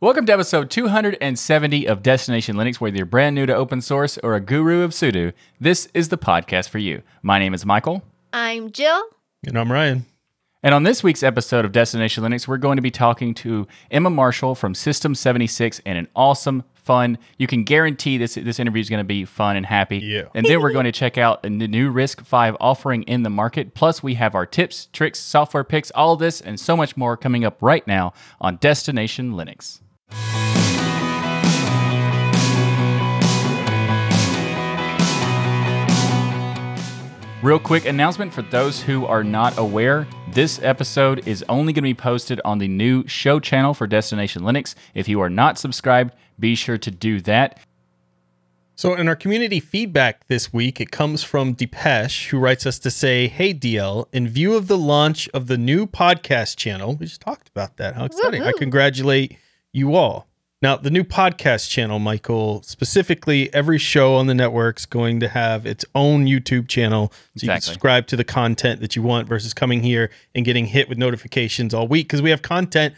Welcome to episode 270 of Destination Linux. Whether you're brand new to open source or a guru of sudo, this is the podcast for you. My name is Michael. I'm Jill. And I'm Ryan. And on this week's episode of Destination Linux, we're going to be talking to Emma Marshall from System 76 and an awesome, fun, you can guarantee this this interview is going to be fun and happy. Yeah. And then we're going to check out the new RISC-V offering in the market. Plus, we have our tips, tricks, software picks, all of this and so much more coming up right now on Destination Linux. Real quick announcement for those who are not aware this episode is only going to be posted on the new show channel for Destination Linux. If you are not subscribed, be sure to do that. So, in our community feedback this week, it comes from Depeche, who writes us to say, Hey, DL, in view of the launch of the new podcast channel, we just talked about that. How exciting! I congratulate you all. Now, the new podcast channel, Michael, specifically every show on the network's going to have its own YouTube channel. So you can subscribe to the content that you want versus coming here and getting hit with notifications all week because we have content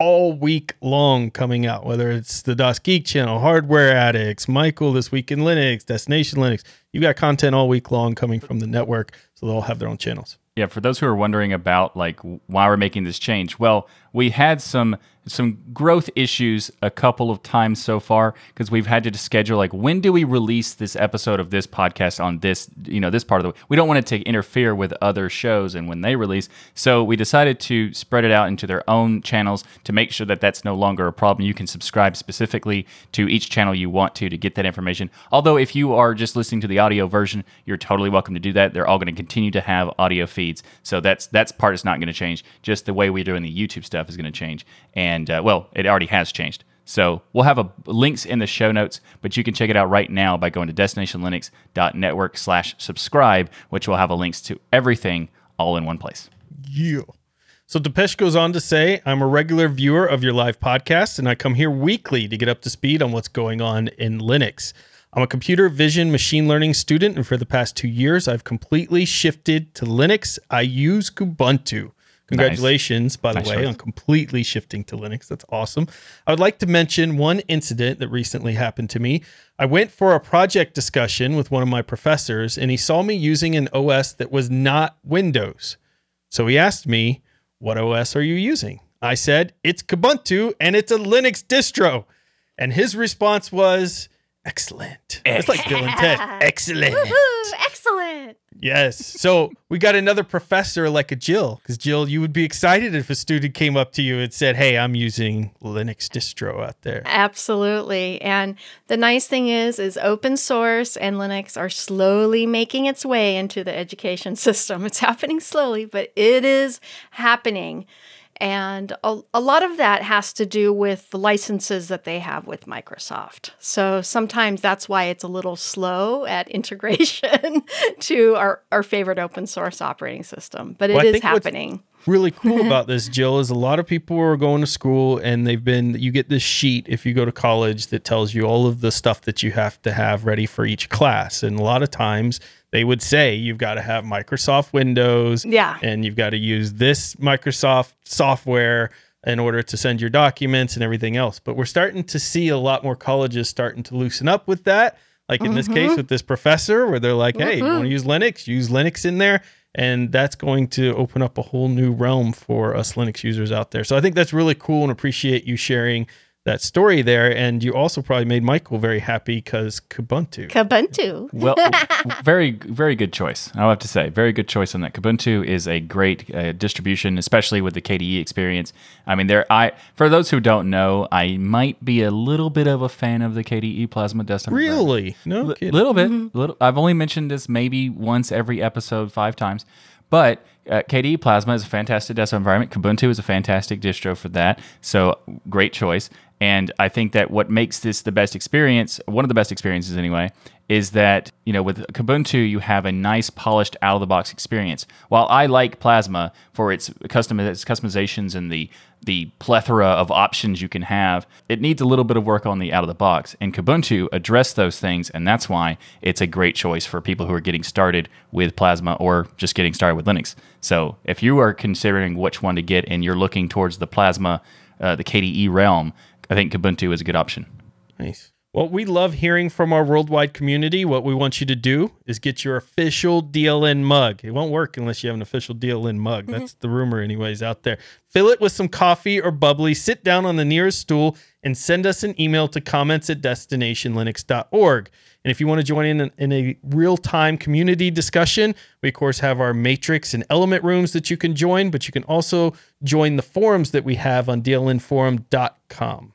all week long coming out, whether it's the DasGeek channel, Hardware Addicts, Michael This Week in Linux, Destination Linux. You've got content all week long coming from the network. So they'll have their own channels. Yeah, for those who are wondering about like why we're making this change, well, we had some some growth issues a couple of times so far because we've had to schedule like when do we release this episode of this podcast on this you know this part of the we don't want it to interfere with other shows and when they release. So we decided to spread it out into their own channels to make sure that that's no longer a problem. You can subscribe specifically to each channel you want to to get that information. Although if you are just listening to the audio version you're totally welcome to do that. They're all going to continue to have audio feeds. So that's that's part is not going to change. Just the way we're doing the youtube stuff is going to change and uh, well it already has changed so we'll have a, links in the show notes, but you can check it out right now by going to destinationlinux.network slash subscribe, which will have a links to everything all in one place. Yeah. So Depeche goes on to say, I'm a regular viewer of your live podcast, and I come here weekly to get up to speed on what's going on in Linux. I'm a computer vision machine learning student, and for the past two years, I've completely shifted to Linux. I use Kubuntu. Congratulations, by the Nice way, choice. on completely shifting to Linux. That's awesome. I would like to mention one incident that recently happened to me. I went for a project discussion with one of my professors, and he saw me using an OS that was not Windows. So he asked me, What OS are you using? I said, It's Kubuntu and it's a Linux distro. And his response was, Excellent. It's like Bill and Ted. Excellent. Woohoo! Excellent. Yes. So we got another professor like a Jill, because Jill, you would be excited if a student came up to you and said, Hey, I'm using Linux distro out there. Absolutely. And the nice thing is is open source and Linux are slowly making its way into the education system. It's happening slowly, but it is happening. And a, a lot of that has to do with the licenses that they have with Microsoft. So sometimes that's why it's a little slow at integration to our, our favorite open source operating system. But it is Well, I think what's- happening. Really cool about this, Jill, is a lot of people are going to school and they've been, you get this sheet if you go to college that tells you all of the stuff that you have to have ready for each class. And a lot of times they would say you've got to have Microsoft Windows Yeah. and you've got to use this Microsoft software in order to send your documents and everything else. But we're starting to see a lot more colleges starting to loosen up with that. Like in this case mm-hmm. with this professor, where they're like, hey, you want to mm-hmm. use Linux? Use Linux in there. And that's going to open up a whole new realm for us Linux users out there. So I think that's really cool and appreciate you sharing that story there. And you also probably made Michael very happy because Kubuntu. Kubuntu. Well, very, very good choice. I'll have to say, very good choice on that. Kubuntu is a great uh, distribution, especially with the KDE experience. I mean, there. I for those who don't know, I might be a little bit of a fan of the KDE Plasma desktop. environment. Really? No Li- kidding. little bit. Little. I've only mentioned this maybe once every episode, five times. But uh, KDE Plasma is a fantastic desktop environment. Kubuntu is a fantastic distro for that. So great choice. And I think that what makes this the best experience, one of the best experiences anyway, is that you know with Kubuntu you have a nice polished out of the box experience. While I like Plasma for its custom its customizations and the the plethora of options you can have, it needs a little bit of work on the out of the box. And Kubuntu addressed those things, and that's why it's a great choice for people who are getting started with Plasma or just getting started with Linux. So if you are considering which one to get and you're looking towards the Plasma, uh, the KDE realm, I think Kubuntu is a good option. Nice. Well, we love hearing from our worldwide community. What we want you to do is get your official DLN mug. It won't work unless you have an official DLN mug. That's mm-hmm. the rumor, anyways, out there. Fill it with some coffee or bubbly, sit down on the nearest stool, and send us an email to comments at destinationlinux.org. And if you want to join in in a real time community discussion, we of course have our matrix and element rooms that you can join, but you can also join the forums that we have on dlnforum.com.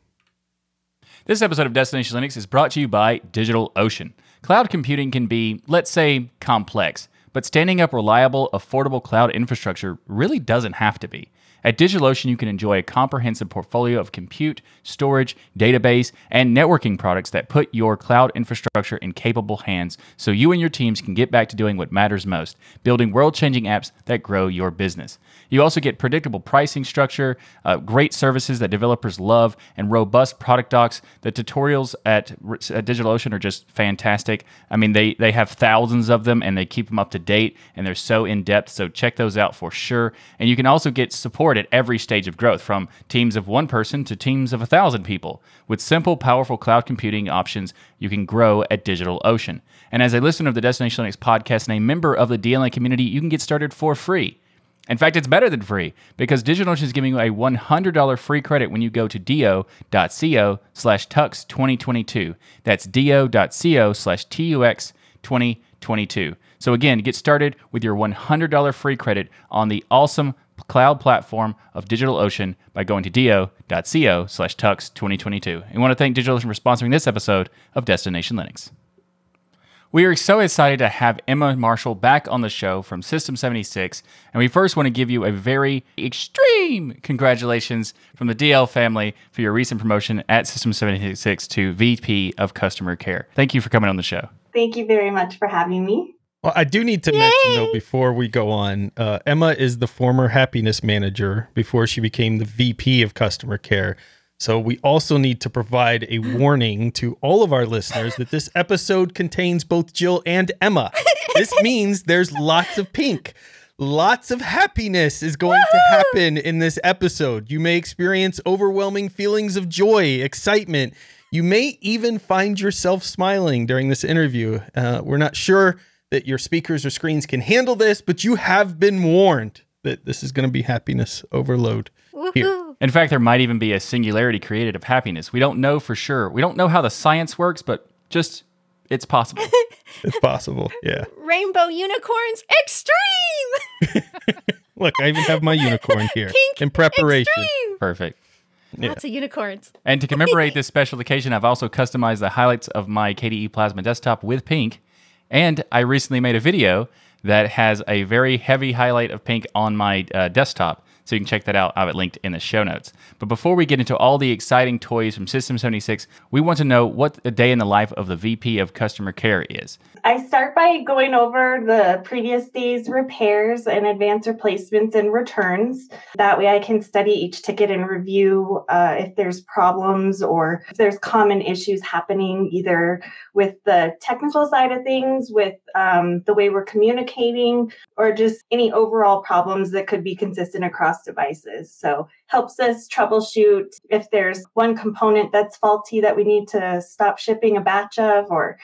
This episode of Destination Linux is brought to you by DigitalOcean. Cloud computing can be, let's say, complex, but standing up reliable, affordable cloud infrastructure really doesn't have to be. At DigitalOcean, you can enjoy a comprehensive portfolio of compute, storage, database, and networking products that put your cloud infrastructure in capable hands so you and your teams can get back to doing what matters most building world changing apps that grow your business. You also get predictable pricing structure, uh, great services that developers love, and robust product docs. The tutorials at, at DigitalOcean are just fantastic. I mean, they, they have thousands of them and they keep them up to date and they're so in depth. So check those out for sure. And you can also get support at every stage of growth, from teams of one person to teams of a thousand people. With simple, powerful cloud computing options, you can grow at DigitalOcean. And as a listener of the Destination Linux podcast and a member of the DLN community, you can get started for free. In fact, it's better than free because DigitalOcean is giving you a $100 free credit when you go to do.co slash tux 2022. That's do.co slash tux 2022. So again, get started with your $100 free credit on the awesome cloud platform of DigitalOcean by going to do.co slash tux 2022. And we want to thank DigitalOcean for sponsoring this episode of Destination Linux. We are so excited to have Emma Marshall back on the show from System 76. And we first want to give you a very extreme congratulations from the DL family for your recent promotion at System 76 to VP of Customer Care. Thank you for coming on the show. Thank you very much for having me. Well, I do need to Yay! mention though before we go on, uh, Emma is the former happiness manager before she became the VP of customer care. So we also need to provide a warning to all of our listeners that this episode contains both Jill and Emma. This means there's lots of pink. Lots of happiness is going Woo! to happen in this episode. You may experience overwhelming feelings of joy, excitement. You may even find yourself smiling during this interview. Uh, we're not sure that your speakers or screens can handle this, but you have been warned that this is going to be happiness overload here. In fact, there might even be a singularity created of happiness. We don't know for sure. We don't know how the science works, but just it's possible. it's possible. Yeah. Rainbow unicorns extreme. Look, I even have my unicorn here Pink in preparation. Extreme. Perfect. Lots of unicorns. And to commemorate this special occasion, I've also customized the highlights of my KDE Plasma desktop with pink. And I recently made a video that has a very heavy highlight of pink on my uh, desktop. So you can check that out. I have it linked in the show notes. But before we get into all the exciting toys from System 76, we want to know what a day in the life of the VP of Customer Care is. I start by going over the previous day's repairs and advance replacements and returns. That way I can study each ticket and review uh, if there's problems or if there's common issues happening either with the technical side of things, with um, the way we're communicating, or just any overall problems that could be consistent across devices. So helps us troubleshoot if there's one component that's faulty that we need to stop shipping a batch of, or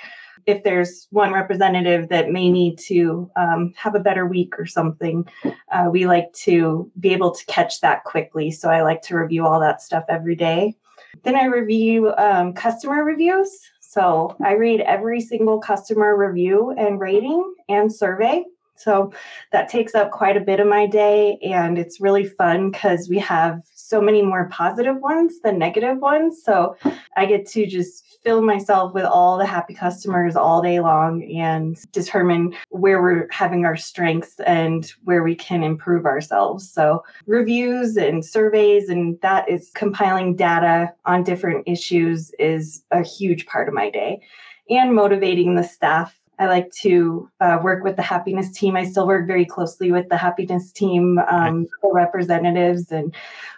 if there's one representative that may need to um, have a better week or something, uh, we like to be able to catch that quickly. So I like to review all that stuff every day. Then I review um, customer reviews. So I read every single customer review and rating and survey. So that takes up quite a bit of my day. And it's really fun because we have so many more positive ones than negative ones. So I get to just fill myself with all the happy customers all day long and determine where we're having our strengths and where we can improve ourselves. So reviews and surveys and that is compiling data on different issues is a huge part of my day and motivating the staff I like to uh, work with the happiness team. I still work very closely with the happiness team um, representatives. And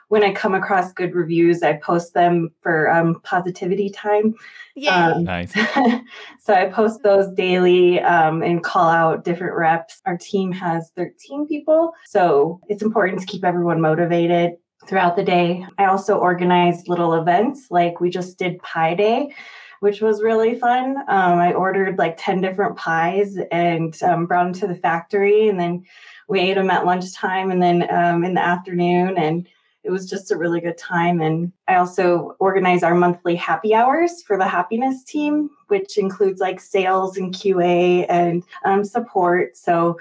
when I come across good reviews, I post them for um, positivity time. Yeah. Um, nice. so I post those daily um, and call out different reps. Our team has 13 people. So it's important to keep everyone motivated throughout the day. I also organize little events like we just did Pie Day, which was really fun. Um, I ordered like 10 different pies and um, brought them to the factory, and then we ate them at lunchtime and then um, in the afternoon. And it was just a really good time. And I also organize our monthly happy hours for the happiness team, which includes like sales and QA and um, support. So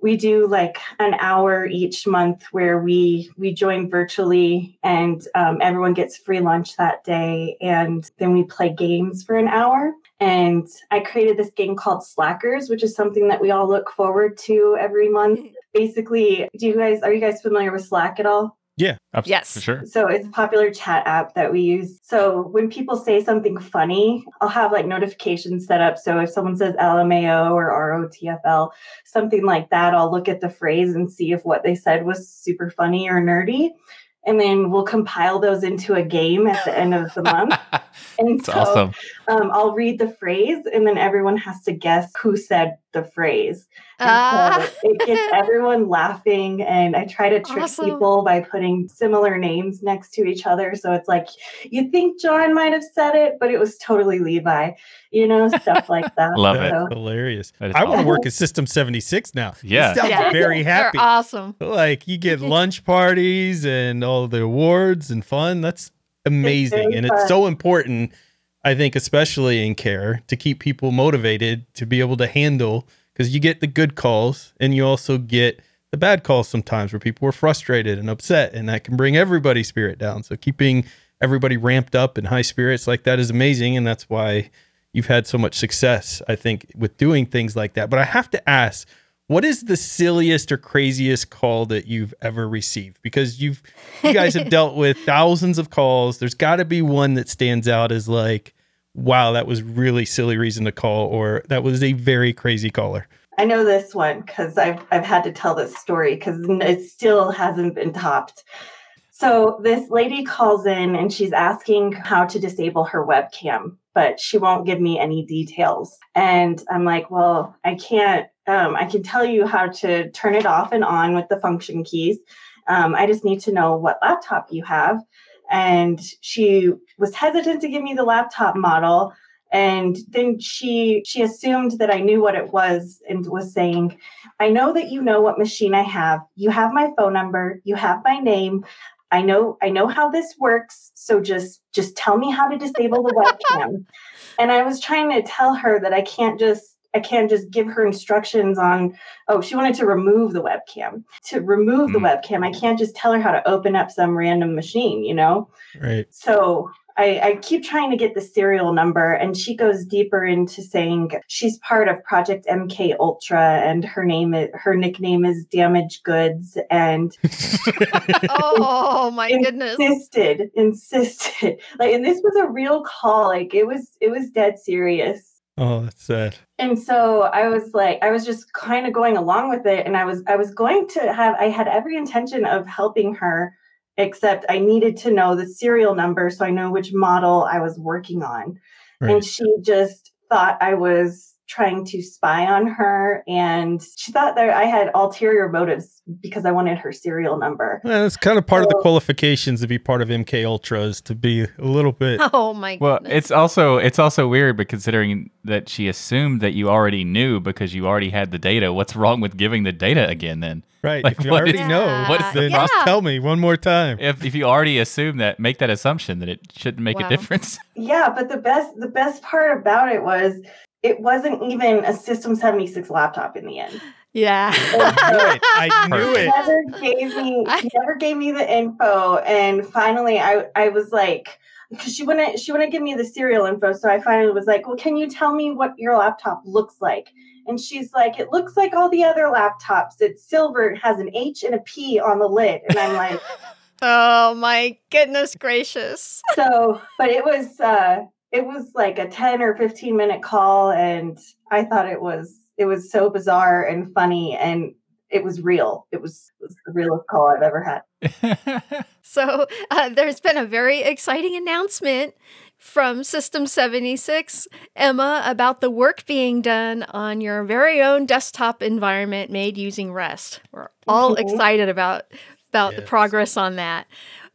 we do like an hour each month where we we join virtually and um, everyone gets free lunch that day and then we play games for an hour. And i created this game called slackers which is something that we all look forward to every month. Basically do you guys are you guys familiar with slack at all Yeah. Abs- Yes. For sure. so it's a popular chat app that we use. So when people say something funny, I'll have like notifications set up. So if someone says LMAO or ROTFL, something like that, I'll look at the phrase and see if what they said was super funny or nerdy. And then we'll compile those into a game at the end of the month. And It's so awesome. um, I'll read the phrase, and then everyone has to guess who said the phrase. And Ah. so it gets everyone laughing, and I try to trick Awesome. people by putting similar names next to each other. So it's like you think John might have said it, but it was totally Levi, you know, stuff like that. Love it. That's hilarious. That is I want to work at System 76 now. Yeah. You sound Yeah. very They're happy. awesome. Like you get lunch parties and all the awards and fun. That's amazing. very And it's so important, I think, especially in care, to keep people motivated to be able to handle because you get the good calls and you also get the bad calls sometimes where people are frustrated and upset and that can bring everybody's spirit down. So keeping everybody ramped up and high spirits like that is amazing. And that's why you've had so much success, I think, with doing things like that. But I have to ask, what is the silliest or craziest call that you've ever received? Because you've you guys have dealt with thousands of calls. There's got to be one that stands out as like, wow, that was really silly reason to call, or that was a very crazy caller. I know this one because I've I've had to tell this story because it still hasn't been topped. So this lady calls in and she's asking how to disable her webcam, but she won't give me any details. And I'm like, well, I can't. Um, I can tell you how to turn it off and on with the function keys. Um, I just need to know what laptop you have. And she was hesitant to give me the laptop model. And then she she assumed that i knew what it was and was saying i know that you know what machine i have. You have my phone number. You have my name. I know i know how this works. So just just tell me how to disable the webcam. And i was trying to tell her that i can't just I can't just give her instructions on, oh, she wanted to remove the webcam. To remove the Mm. webcam, I can't just tell her how to open up some random machine, you know? Right. So I, I keep trying to get the serial number, and she goes deeper into saying she's part of Project MK Ultra, and her name is her nickname is Damaged Goods, and Oh my goodness. insisted, insisted, like, and this was a real call, like it was, it was dead serious. Oh, that's sad. And so I was like, I was just kind of going along with it, and I was, I was going to have, I had every intention of helping her except I needed to know the serial number so I know which model I was working on. Right. And she just thought I was trying to spy on her and she thought that I had ulterior motives because I wanted her serial number. Well, that's kind of part of the qualifications to be part of MK Ultra is to be a little bit. Oh my god. Well, goodness. it's also it's also weird, but considering that she assumed that you already knew because you already had the data. What's wrong with giving the data again? Then, Right. Like, if you already is- know, what's the then Yeah. just tell me one more time. if if you already assume that, make that assumption that it shouldn't make Wow. a difference. Yeah, but the best the best part about it was it wasn't even a System 76 laptop in the end. yeah. I knew it. I knew She it. never gave me she never gave me the info and finally I I was like because she wouldn't she wouldn't give me the serial info so I finally was like well can you tell me what your laptop looks like and she's like it looks like all the other laptops it's silver it has an H and a P on the lid and I'm like Oh my goodness gracious. so but it was uh it was like a 10 or 15 minute call and I thought it was it was so bizarre and funny and it was real it was, it was the realest call I've ever had So uh, there's been a very exciting announcement from System 76, Emma, about the work being done on your very own desktop environment made using Rust. We're all Mhm. excited about about the progress on that.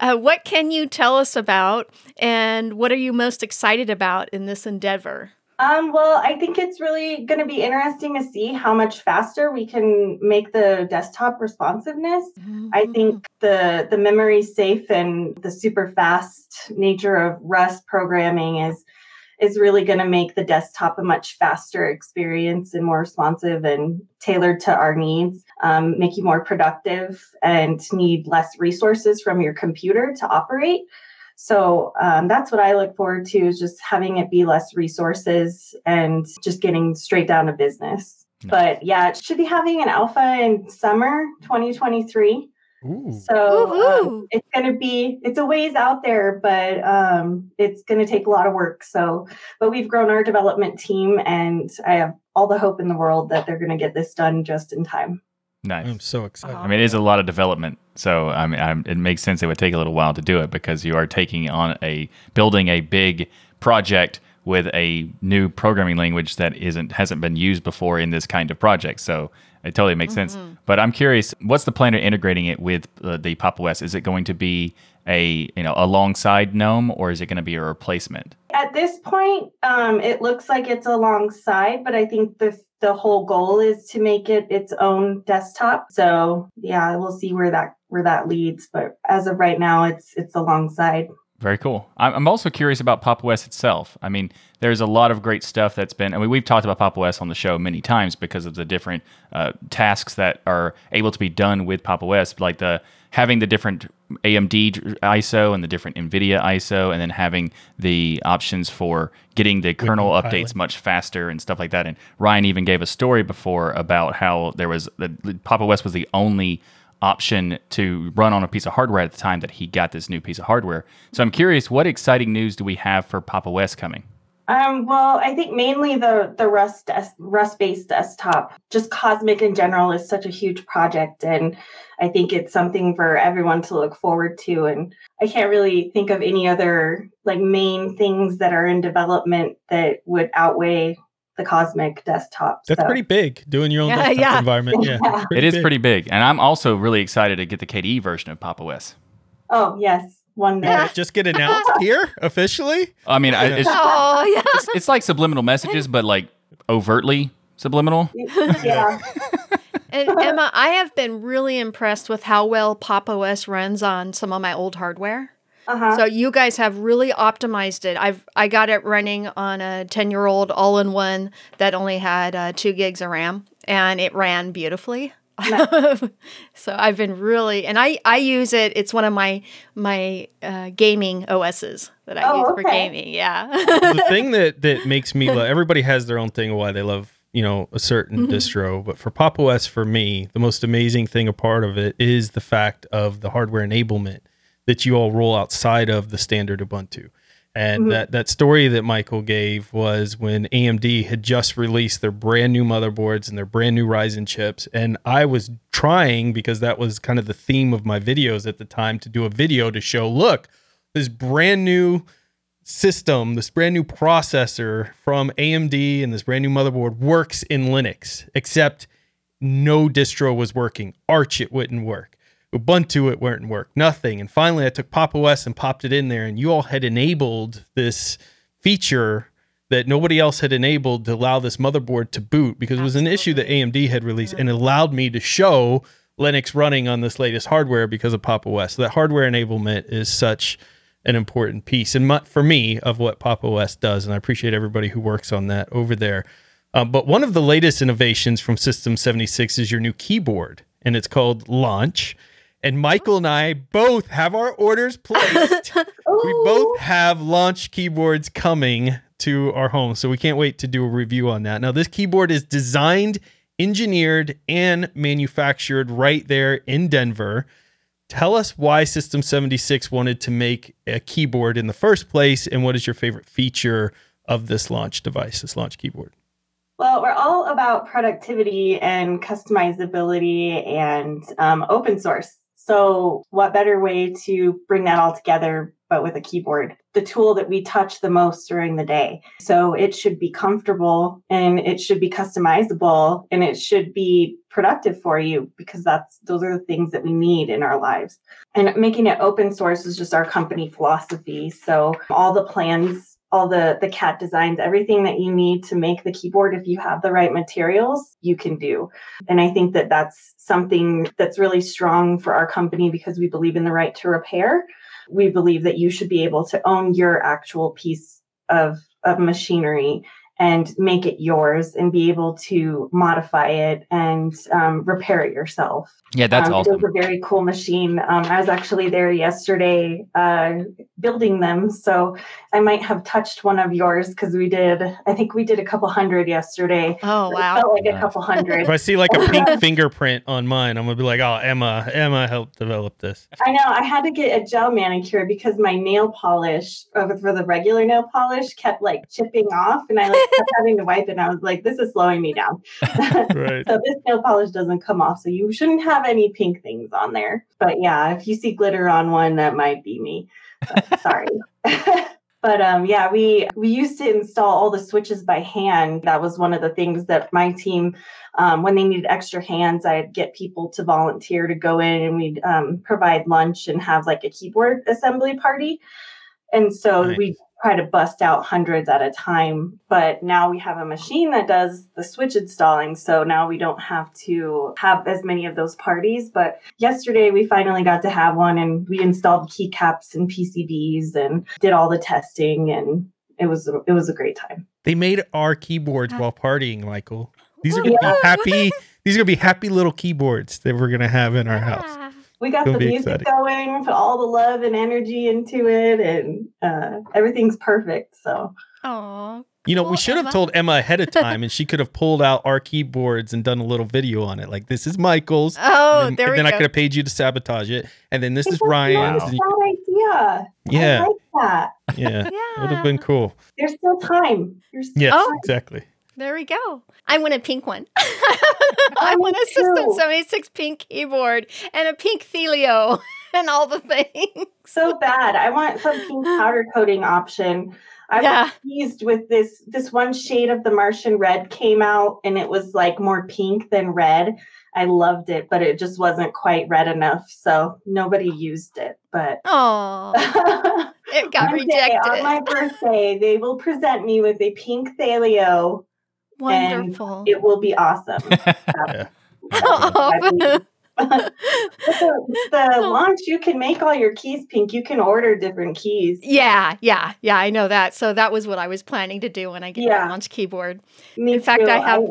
Uh, what can you tell us about, and what are you most excited about in this endeavor? Um, well, I think it's really going to be interesting to see how much faster we can make the desktop responsiveness. Mm-hmm. I think the the memory safe and the super fast nature of Rust programming is is really going to make the desktop a much faster experience and more responsive and tailored to our needs, um, make you more productive and need less resources from your computer to operate. So um, that's what I look forward to is just having it be less resources and just getting straight down to business. But yeah, it should be having an alpha in summer 2023. Ooh. So um, it's going to be it's a ways out there, but um, it's going to take a lot of work. So, but we've grown our development team, and I have all the hope in the world that they're going to get this done just in time. Nice. I'm so excited. I mean, it is a lot of development, so I mean, I'm, it makes sense it would take a little while to do it because you are taking on a building a big project with a new programming language that isn't hasn't been used before in this kind of project. So it totally makes mm-hmm. sense. But I'm curious, what's the plan of integrating it with uh, the Pop! OS? Is it going to be a you know alongside GNOME, or is it going to be a replacement? At this point, um, it looks like it's alongside, but I think the the whole goal is to make it its own desktop. So yeah, we'll see where that where that leads. But as of right now, it's it's alongside. Very cool. I'm also curious about Pop! OS itself. I mean, there's a lot of great stuff that's been. I mean, we've talked about Pop! OS on the show many times because of the different uh, tasks that are able to be done with Pop! OS, like the having the different AMD ISO and the different NVIDIA ISO, and then having the options for getting the kernel Windows updates Pilot. much faster and stuff like that. And Ryan even gave a story before about how there was the Pop! OS was the only option to run on a piece of hardware at the time that he got this new piece of hardware. So I'm curious, what exciting news do we have for Pop! OS coming? Um, well, I think mainly the the Rust des- Rust based desktop. Just Cosmic in general is such a huge project, and I think it's something for everyone to look forward to. And I can't really think of any other like main things that are in development that would outweigh the Cosmic desktop. That's so. pretty big. Doing your own yeah, yeah. environment. Yeah, yeah. it is big. pretty big, and I'm also really excited to get the KDE version of Pop! OS. Oh yes, one day. just get announced here officially. I mean, I, it's, oh, yeah. it's, it's like subliminal messages, but like overtly subliminal. Yeah. and Emma, I have been really impressed with how well Pop! OS runs on some of my old hardware. Uh-huh. So you guys have really optimized it. I've I got it running on a ten year old all in one that only had uh, two gigs of RAM, and it ran beautifully. so I've been really, and I I use it. It's one of my my uh, gaming OSs that I oh, use okay. for gaming. Yeah. the thing that that makes me love everybody has their own thing of why they love you know a certain mm-hmm. distro, but for Pop! OS for me, the most amazing thing a part of it is the fact of the hardware enablement that you all roll outside of the standard Ubuntu. And mm-hmm. that, that story that Michael gave was when AMD had just released their brand new motherboards and their brand new Ryzen chips. And I was trying, because that was kind of the theme of my videos at the time, to do a video to show look, this brand new system, this brand new processor from AMD and this brand new motherboard works in Linux, except no distro was working. Arch, it wouldn't work. Ubuntu, it wouldn't work, nothing. And finally, I took Pop! OS and popped it in there, and you all had enabled this feature that nobody else had enabled to allow this motherboard to boot because it was an issue that AMD had released and allowed me to show Linux running on this latest hardware because of Pop! OS. So that hardware enablement is such an important piece and for me of what Pop! OS does, and I appreciate everybody who works on that over there. Um, but one of the latest innovations from System 76 is your new keyboard, and it's called Launch and Michael and I both have our orders placed. we both have launch keyboards coming to our home, so we can't wait to do a review on that. Now, this keyboard is designed, engineered, and manufactured right there in Denver. Tell us why System 76 wanted to make a keyboard in the first place, and what is your favorite feature of this launch device, this launch keyboard? Well, we're all about productivity and customizability and um, open source. So, what better way to bring that all together but with a keyboard, the tool that we touch the most during the day. So it should be comfortable and it should be customizable and it should be productive for you because that's those are the things that we need in our lives. And making it open source is just our company philosophy. So all the plans all the the CAD designs everything that you need to make the keyboard if you have the right materials you can do. And i think that that's something that's really strong for our company because we believe in the right to repair. We believe that you should be able to own your actual piece of of machinery and make it yours and be able to modify it and um, repair it yourself. Yeah, that's um, awesome. It was a very cool machine. Um, I was actually there yesterday uh, building them, so I might have touched one of yours because we did. I think we did a couple hundred yesterday. Oh It wow! felt like a couple hundred. If I see like a pink fingerprint on mine, I'm gonna be like, "Oh, Emma, Emma helped develop this." I know. I had to get a gel manicure because my nail polish uh, for the regular nail polish kept like chipping off, and I like kept having to wipe it. And I was like, "This is slowing me down." Right. so this nail polish doesn't come off, so you shouldn't have any pink things on there. But yeah, if you see glitter on one, that might be me. So, Sorry. But um, yeah, we we used to install all the switches by hand. That was one of the things that my team, um, when they needed extra hands, I'd get people to volunteer to go in, and we'd um, provide lunch and have like a keyboard assembly party. And so Nice. we try to bust out hundreds at a time. But now we have a machine that does the switch installing, so now we don't have to have as many of those parties. But yesterday we finally got to have one, and we installed keycaps and PCBs and did all the testing, and it was it was a great time. They made our keyboards while partying, Michael. These are gonna be happy. These are gonna be happy little keyboards that we're gonna have in our house. Yeah. We got It'll the music exciting. going, put all the love and energy into it, and uh, everything's perfect. So Aw, You know, cool, we should have told Emma ahead of time, and she could have pulled out our keyboards and done a little video on it. Like, this is Michael's. Oh, and then, there and we then I could have paid you to sabotage it. And then this is It's not Ryan's. Wow. and bad idea. Yeah. I like that. yeah, yeah, it would have been cool. There's still time. There's still Yes, Oh. exactly. There we go. I want a pink one. I oh, want a System 76 pink keyboard and a pink Thelio and all the things. so bad. I want some pink powder coating option. I Yeah. was teased with this this one shade of the Martian red came out and it was like more pink than red. I loved it, but it just wasn't quite red enough, so nobody used it. But Oh, it got one day on my birthday, they will present me with a pink Thelio. Wonderful. It will be awesome. I the, the launch, you can make all your keys pink. You can order different keys. yeah, yeah, yeah. I know that. So that was what I was planning to do when I get Yeah. my launch keyboard. Me In fact, too. I have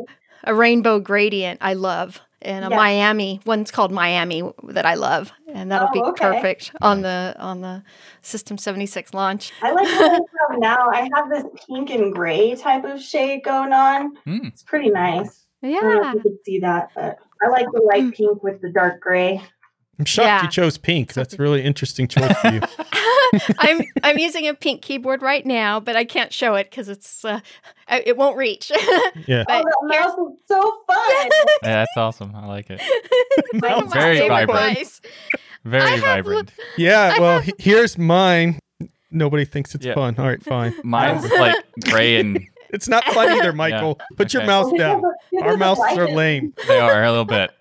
a rainbow gradient I love and a Yeah. Miami one's called Miami that I love and that'll Oh, be okay. perfect on the on the System 76 launch. I like what I have now. I have this pink and gray type of shade going on. Hmm. It's pretty nice. I don't know Yeah. if you could see that, but I like the light pink with the dark gray. I'm shocked Yeah. you chose pink. That's a really interesting choice for you. I'm I'm using a pink keyboard right now, but I can't show it because it's uh, I- it won't reach. Yeah. but oh, that mouse is so fun. Yeah, that's awesome. I like it. one Very vibrant. mice. Very I have vibrant. Yeah. I Well, he- here's mine. Nobody thinks it's Yeah. fun. All right, fine. Mine's like gray and It's not fun either, Michael. Put your Okay. mouse This down. is a- this Our is a mouses are lame. they are a little bit.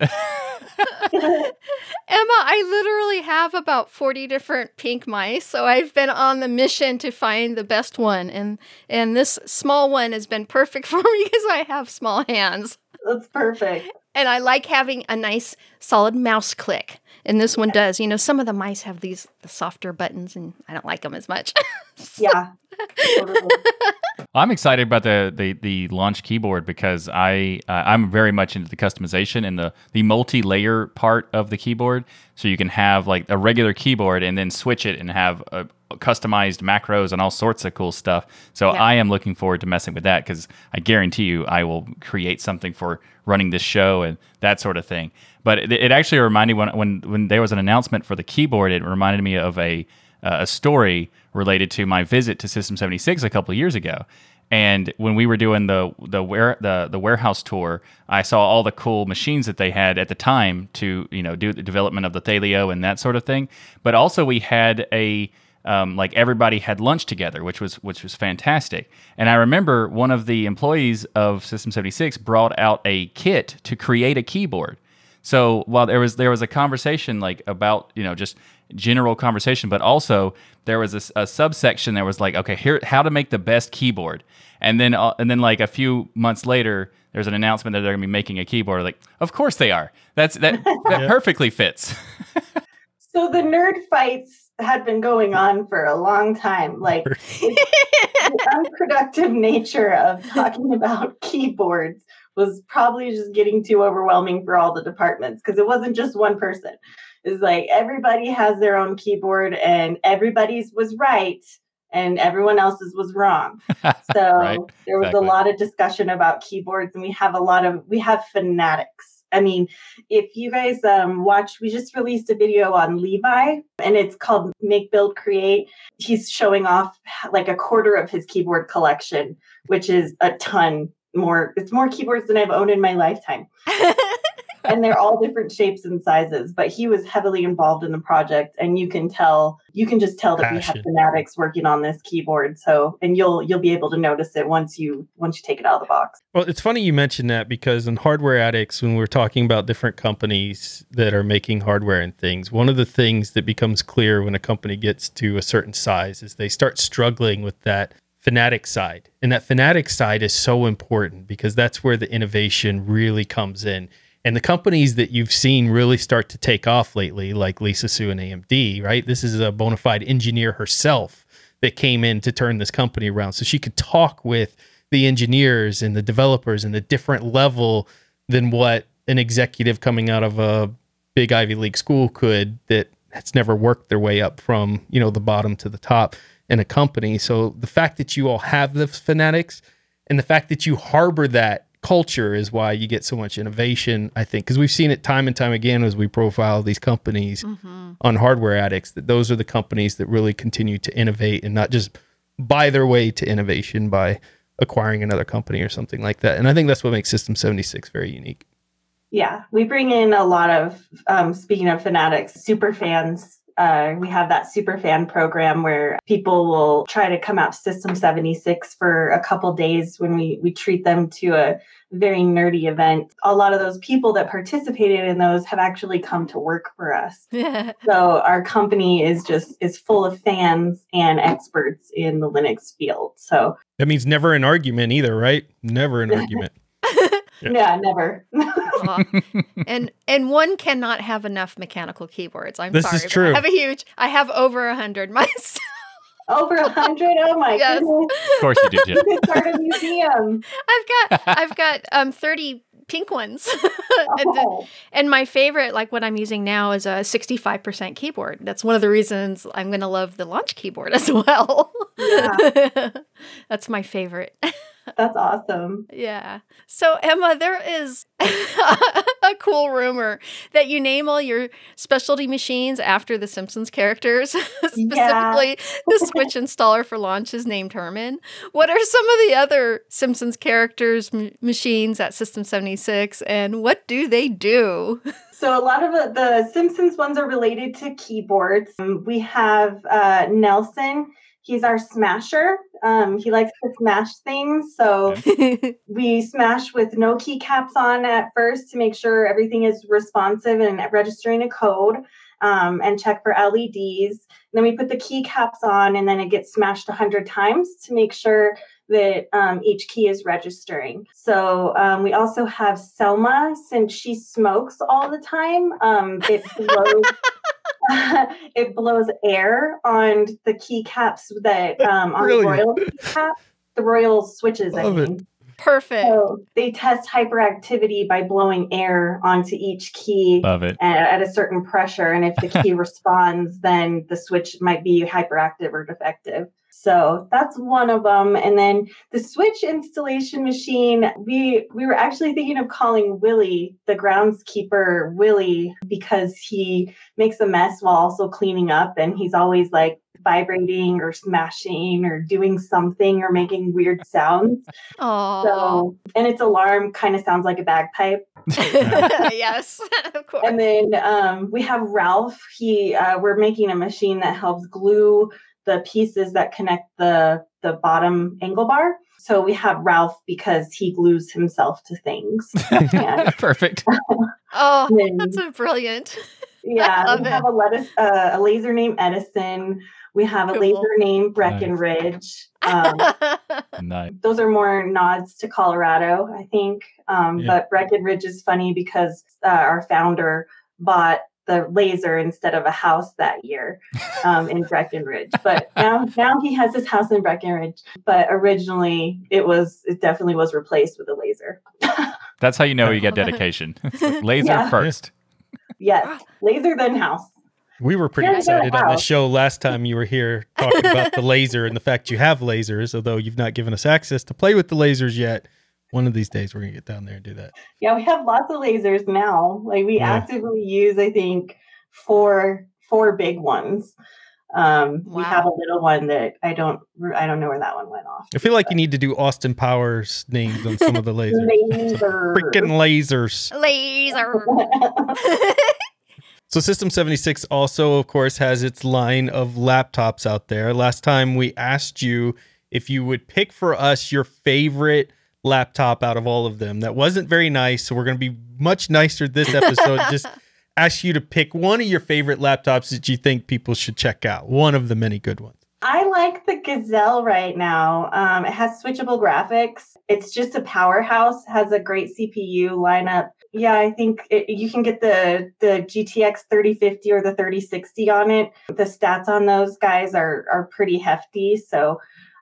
Emma, I literally have about 40 different pink mice, so I've been on the mission to find the best one and and this small one has been perfect for me because I have small hands. That's perfect. And I like having a nice solid mouse click. And this one does. You know, some of the mice have these the softer buttons and I don't like them as much. Yeah. totally. I'm excited about the the, the launch keyboard because I uh, I'm very much into the customization and the the multi-layer part of the keyboard. So you can have like a regular keyboard and then switch it and have uh customized macros and all sorts of cool stuff. So Yeah. I am looking forward to messing with that because I guarantee you I will create something for running this show and that sort of thing. But it, it actually reminded me when when when there was an announcement for the keyboard, it reminded me of a uh, a story related to my visit to System 76 a couple years ago. And when we were doing the the ware the the warehouse tour, I saw all the cool machines that they had at the time to you know do the development of the Thelio and that sort of thing. But also we had a um, like everybody had lunch together, which was which was fantastic. And I remember one of the employees of System 76 brought out a kit to create a keyboard. So while there was there was a conversation like about you know just general conversation, but also there was a, a subsection that was like okay here how to make the best keyboard, and then uh, and then like a few months later there's an announcement that they're going to be making a keyboard. Like of course they are. That's that that perfectly fits. so the nerd fights had been going on for a long time. Like the unproductive nature of talking about keyboards was probably just getting too overwhelming for all the departments because it wasn't just one person. It's like everybody has their own keyboard and everybody's was right and everyone else's was wrong. So right. there was exactly. a lot of discussion about keyboards and we have a lot of we have fanatics I mean, if you guys um, watch, we just released a video on Levi and it's called Make, Build, Create. He's showing off like a quarter of his keyboard collection, which is a ton more. It's more keyboards than I've owned in my lifetime. and they're all different shapes and sizes but he was heavily involved in the project and you can tell you can just tell that Passion. we have fanatics working on this keyboard so and you'll you'll be able to notice it once you once you take it out of the box well it's funny you mentioned that because in hardware addicts when we're talking about different companies that are making hardware and things one of the things that becomes clear when a company gets to a certain size is they start struggling with that fanatic side and that fanatic side is so important because that's where the innovation really comes in and the companies that you've seen really start to take off lately, like Lisa Su and AMD, right? This is a bona fide engineer herself that came in to turn this company around. So she could talk with the engineers and the developers and a different level than what an executive coming out of a big Ivy League school could that has never worked their way up from, you know, the bottom to the top in a company. So the fact that you all have the fanatics and the fact that you harbor that culture is why you get so much innovation i think because we've seen it time and time again as we profile these companies mm-hmm. on hardware addicts that those are the companies that really continue to innovate and not just buy their way to innovation by acquiring another company or something like that and i think that's what makes system 76 very unique yeah we bring in a lot of um, speaking of fanatics super fans uh, we have that super fan program where people will try to come out to System 76 for a couple days when we, we treat them to a very nerdy event. A lot of those people that participated in those have actually come to work for us. so our company is just is full of fans and experts in the Linux field. So that means never an argument either, right? Never an argument. Yeah, yeah never. and and one cannot have enough mechanical keyboards. I'm this sorry. Is true. I have a huge. I have over a hundred myself. Over a hundred? Oh my yes. goodness! Of course you do. Jen. You could start a museum. I've got I've got um thirty pink ones. and, oh. and, my favorite, like what I'm using now, is a 65% keyboard. That's one of the reasons I'm going to love the launch keyboard as well. Yeah. That's my favorite. That's awesome. Yeah. So, Emma, there is a cool rumor that you name all your specialty machines after the Simpsons characters. Specifically, the Switch installer for launch is named Herman. What are some of the other Simpsons characters' m- machines at System 76 and what do they do? So a lot of the, the Simpsons ones are related to keyboards. Um, we have uh, Nelson. He's our smasher. Um, he likes to smash things. So we smash with no keycaps on at first to make sure everything is responsive and registering a code um, and check for LEDs. And then we put the keycaps on and then it gets smashed 100 times to make sure that um, each key is registering. So um, we also have Selma, since she smokes all the time, um, it blows. it blows air on the keycaps that um, on the royal keycap, the royal switches. Love I mean. It. Perfect. So they test hyperactivity by blowing air onto each key Love it. At, at a certain pressure. And if the key responds, then the switch might be hyperactive or defective. So that's one of them. And then the switch installation machine, we we were actually thinking of calling Willie, the groundskeeper Willie, because he makes a mess while also cleaning up and he's always like vibrating or smashing or doing something or making weird sounds. Oh. So, and its alarm kind of sounds like a bagpipe. yes, of course. And then um, we have Ralph. He, uh, we're making a machine that helps glue the pieces that connect the the bottom angle bar. So we have Ralph because he glues himself to things. And Perfect. Oh, then- that's a brilliant. yeah, love we it. have a lettuce, uh, a laser named Edison. We have a Cool. laser named Breckenridge. Um, nice. those are more nods to Colorado, I think. Um, Yeah. But Breckenridge is funny because uh, our founder bought the laser instead of a house that year um, in Breckenridge. But now, now he has his house in Breckenridge. But originally, it was it definitely was replaced with a laser. That's how you know you get dedication. Like laser Yeah. first. yes, laser then house. We were pretty Yeah, excited on the show last time you were here talking about the laser and the fact you have lasers, although you've not given us access to play with the lasers yet. One of these days we're gonna get down there and do that. Yeah, we have lots of lasers now. Like we Yeah. actively use, I think, four four big ones. Um, We have a little one that I don't I don't know where that one went off. I feel like you need to do Austin Powers names on some of the lasers. Laser. Freaking lasers. Laser. So System 76 also, of course, has its line of laptops out there. Last time we asked you if you would pick for us your favorite laptop out of all of them. That wasn't very nice, so we're going to be much nicer this episode. Just ask you to pick one of your favorite laptops that you think people should check out. One of the many good ones. I like the Gazelle right now. Um, it has switchable graphics. It's just a powerhouse. Has a great CPU lineup. Yeah, I think it, you can get the the GTX 3050 or the 3060 on it. The stats on those guys are are pretty hefty. So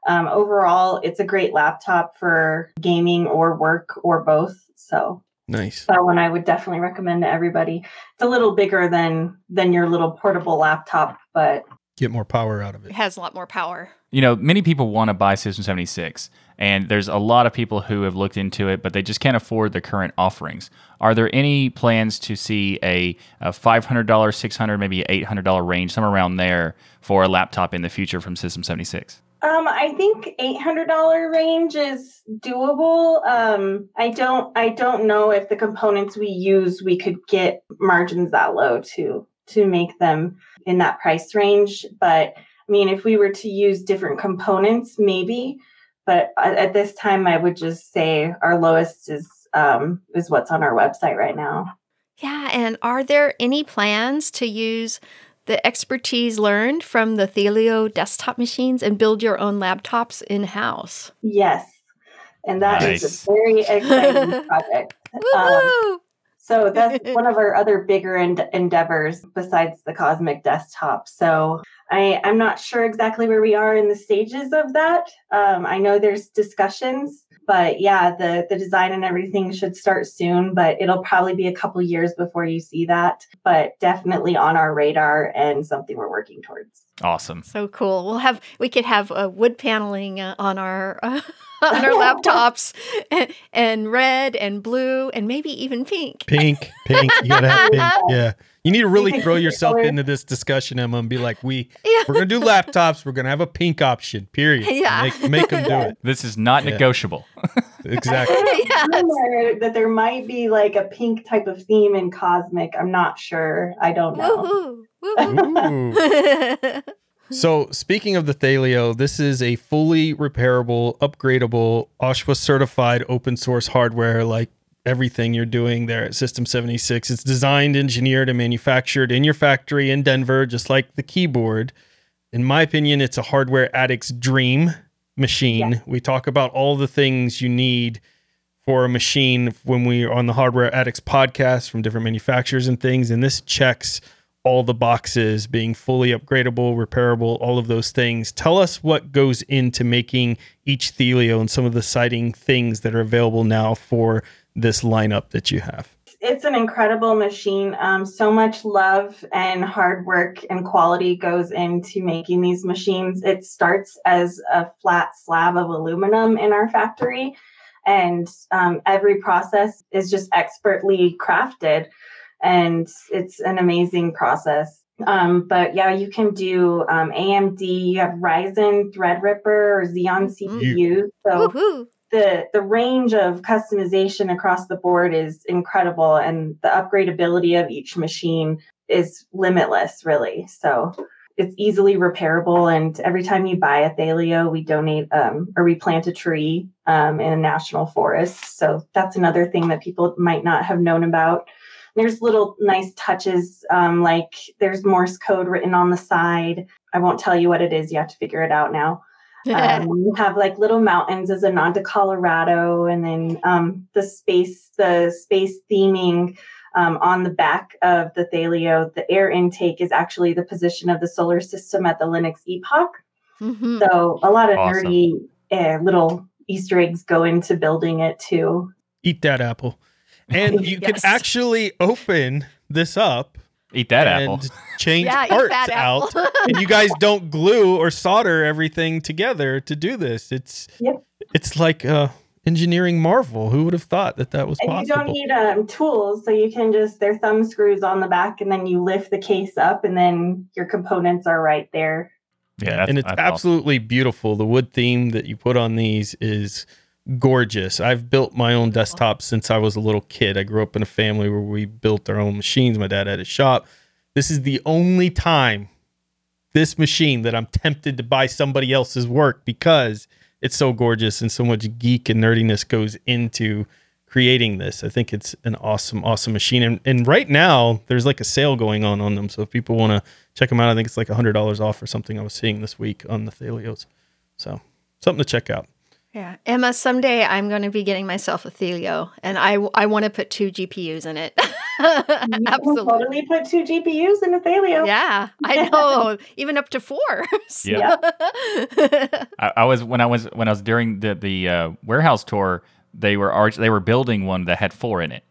um, overall, it's a great laptop for gaming or work or both. So Nice. that one I would definitely recommend to everybody. It's a little bigger than than your little portable laptop, but Get more power out of It it. has a lot more power. You know, many people want to buy System 76, and there's a lot of people who have looked into it, but they just can't afford the current offerings. Are there any plans to see a, a $500, 600, maybe $800 range, somewhere around there, for a laptop in the future from System 76? Um, I think eight hundred dollar range is doable. Um, I don't I don't know if the components we use we could get margins that low to to make them in that price range. But I mean, if we were to use different components, maybe. But at, this time, I would just say our lowest is um, is what's on our website right now. Yeah, and are there any plans to use the expertise learned from the Thelio desktop machines and build your own laptops in house? Yes, and that is Nice. a very exciting project. Um, So that's one of our other bigger en- endeavors besides the Cosmic Desktop. So I, I'm not sure exactly where we are in the stages of that. Um, I know there's discussions, but yeah, the the design and everything should start soon. But it'll probably be a couple years before you see that. But definitely on our radar and something we're working towards. Awesome. So cool. We'll have we could have uh, wood paneling uh, on our uh, on our laptops, and, and red and blue and maybe even pink. Pink, pink. You gotta have pink. Yeah. You need to really throw yourself into this discussion, Emma, and be like, "We Yeah. we're gonna do laptops. We're gonna have a pink option. Period. Yeah. Make make them do it. This is not Yeah. negotiable. Exactly. Yes. Rumor that there might be like a pink type of theme in Cosmic. I'm not sure. I don't know. Woohoo! Ooh. Woohoo. So, speaking of the Thelio, this is a fully repairable, upgradable, OSHWA certified open source hardware like everything you're doing there at System 76. It's designed, engineered, and manufactured in your factory in Denver, just like the keyboard. In my opinion, it's a hardware addict's dream machine. We talk about all the things you need for a machine when we are on the Hardware Addicts podcast from different manufacturers and things. And this checks all the boxes being fully upgradable, repairable, all of those things. Tell us what goes into making each Thelio and some of the citing things that are available now for this lineup that you have. it's an incredible machine. Um, so much love and hard work and quality goes into making these machines. It starts as a flat slab of aluminum in our factory, and um, every process is just expertly crafted, and it's an amazing process. Um, but yeah, you can do um, AMD. You have Ryzen, Threadripper, or Xeon CPUs. So Woohoo! the the range of customization across the board is incredible and the upgradability of each machine is limitless really so it's easily repairable. And every time you buy a Thelio, we donate um, or we plant a tree um, in a national forest. So that's another thing that people might not have known about. There's little nice touches, um, like there's Morse code written on the side. I won't tell you what it is. You have to figure it out now. um, you have like little mountains as a nod to Colorado, and then um, the space, the space theming um, on the back of the Thelio, the air intake is actually the position of the solar system at the Linux epoch. Mm-hmm. So a lot of awesome. nerdy uh, little Easter eggs go into building it too. Eat that apple. And you yes. can actually open this up. Eat that apple. Change yeah, parts out. and you guys don't glue or solder everything together to do this. It's yep. it's like uh engineering marvel. Who would have thought that that was and possible? You don't need um, tools, so you can just their thumb screws on the back, and then you lift the case up, and then your components are right there. Yeah, and it's absolutely awesome. beautiful. The wood theme that you put on these is gorgeous. I've built my own desktop since I was a little kid. I grew up in a family where we built our own machines. My dad had a shop. This is the only time this machine that I'm tempted to buy somebody else's work because it's so gorgeous and so much geek and nerdiness goes into creating this. I think it's an awesome, awesome machine. And, and right now, there's like a sale going on on them. So if people want to check them out, I think it's like $100 off or something I was seeing this week on the Thelios. So something to check out. Yeah. Emma, someday I'm going to be getting myself a Thelio and I, I want to put two GPUs in it. Absolutely. totally put two GPUs in a Thelio. Yeah, I know. Even up to four. yeah. I, I, was when I was when I was during the the uh, warehouse tour. They were arch- they were building one that had four in it,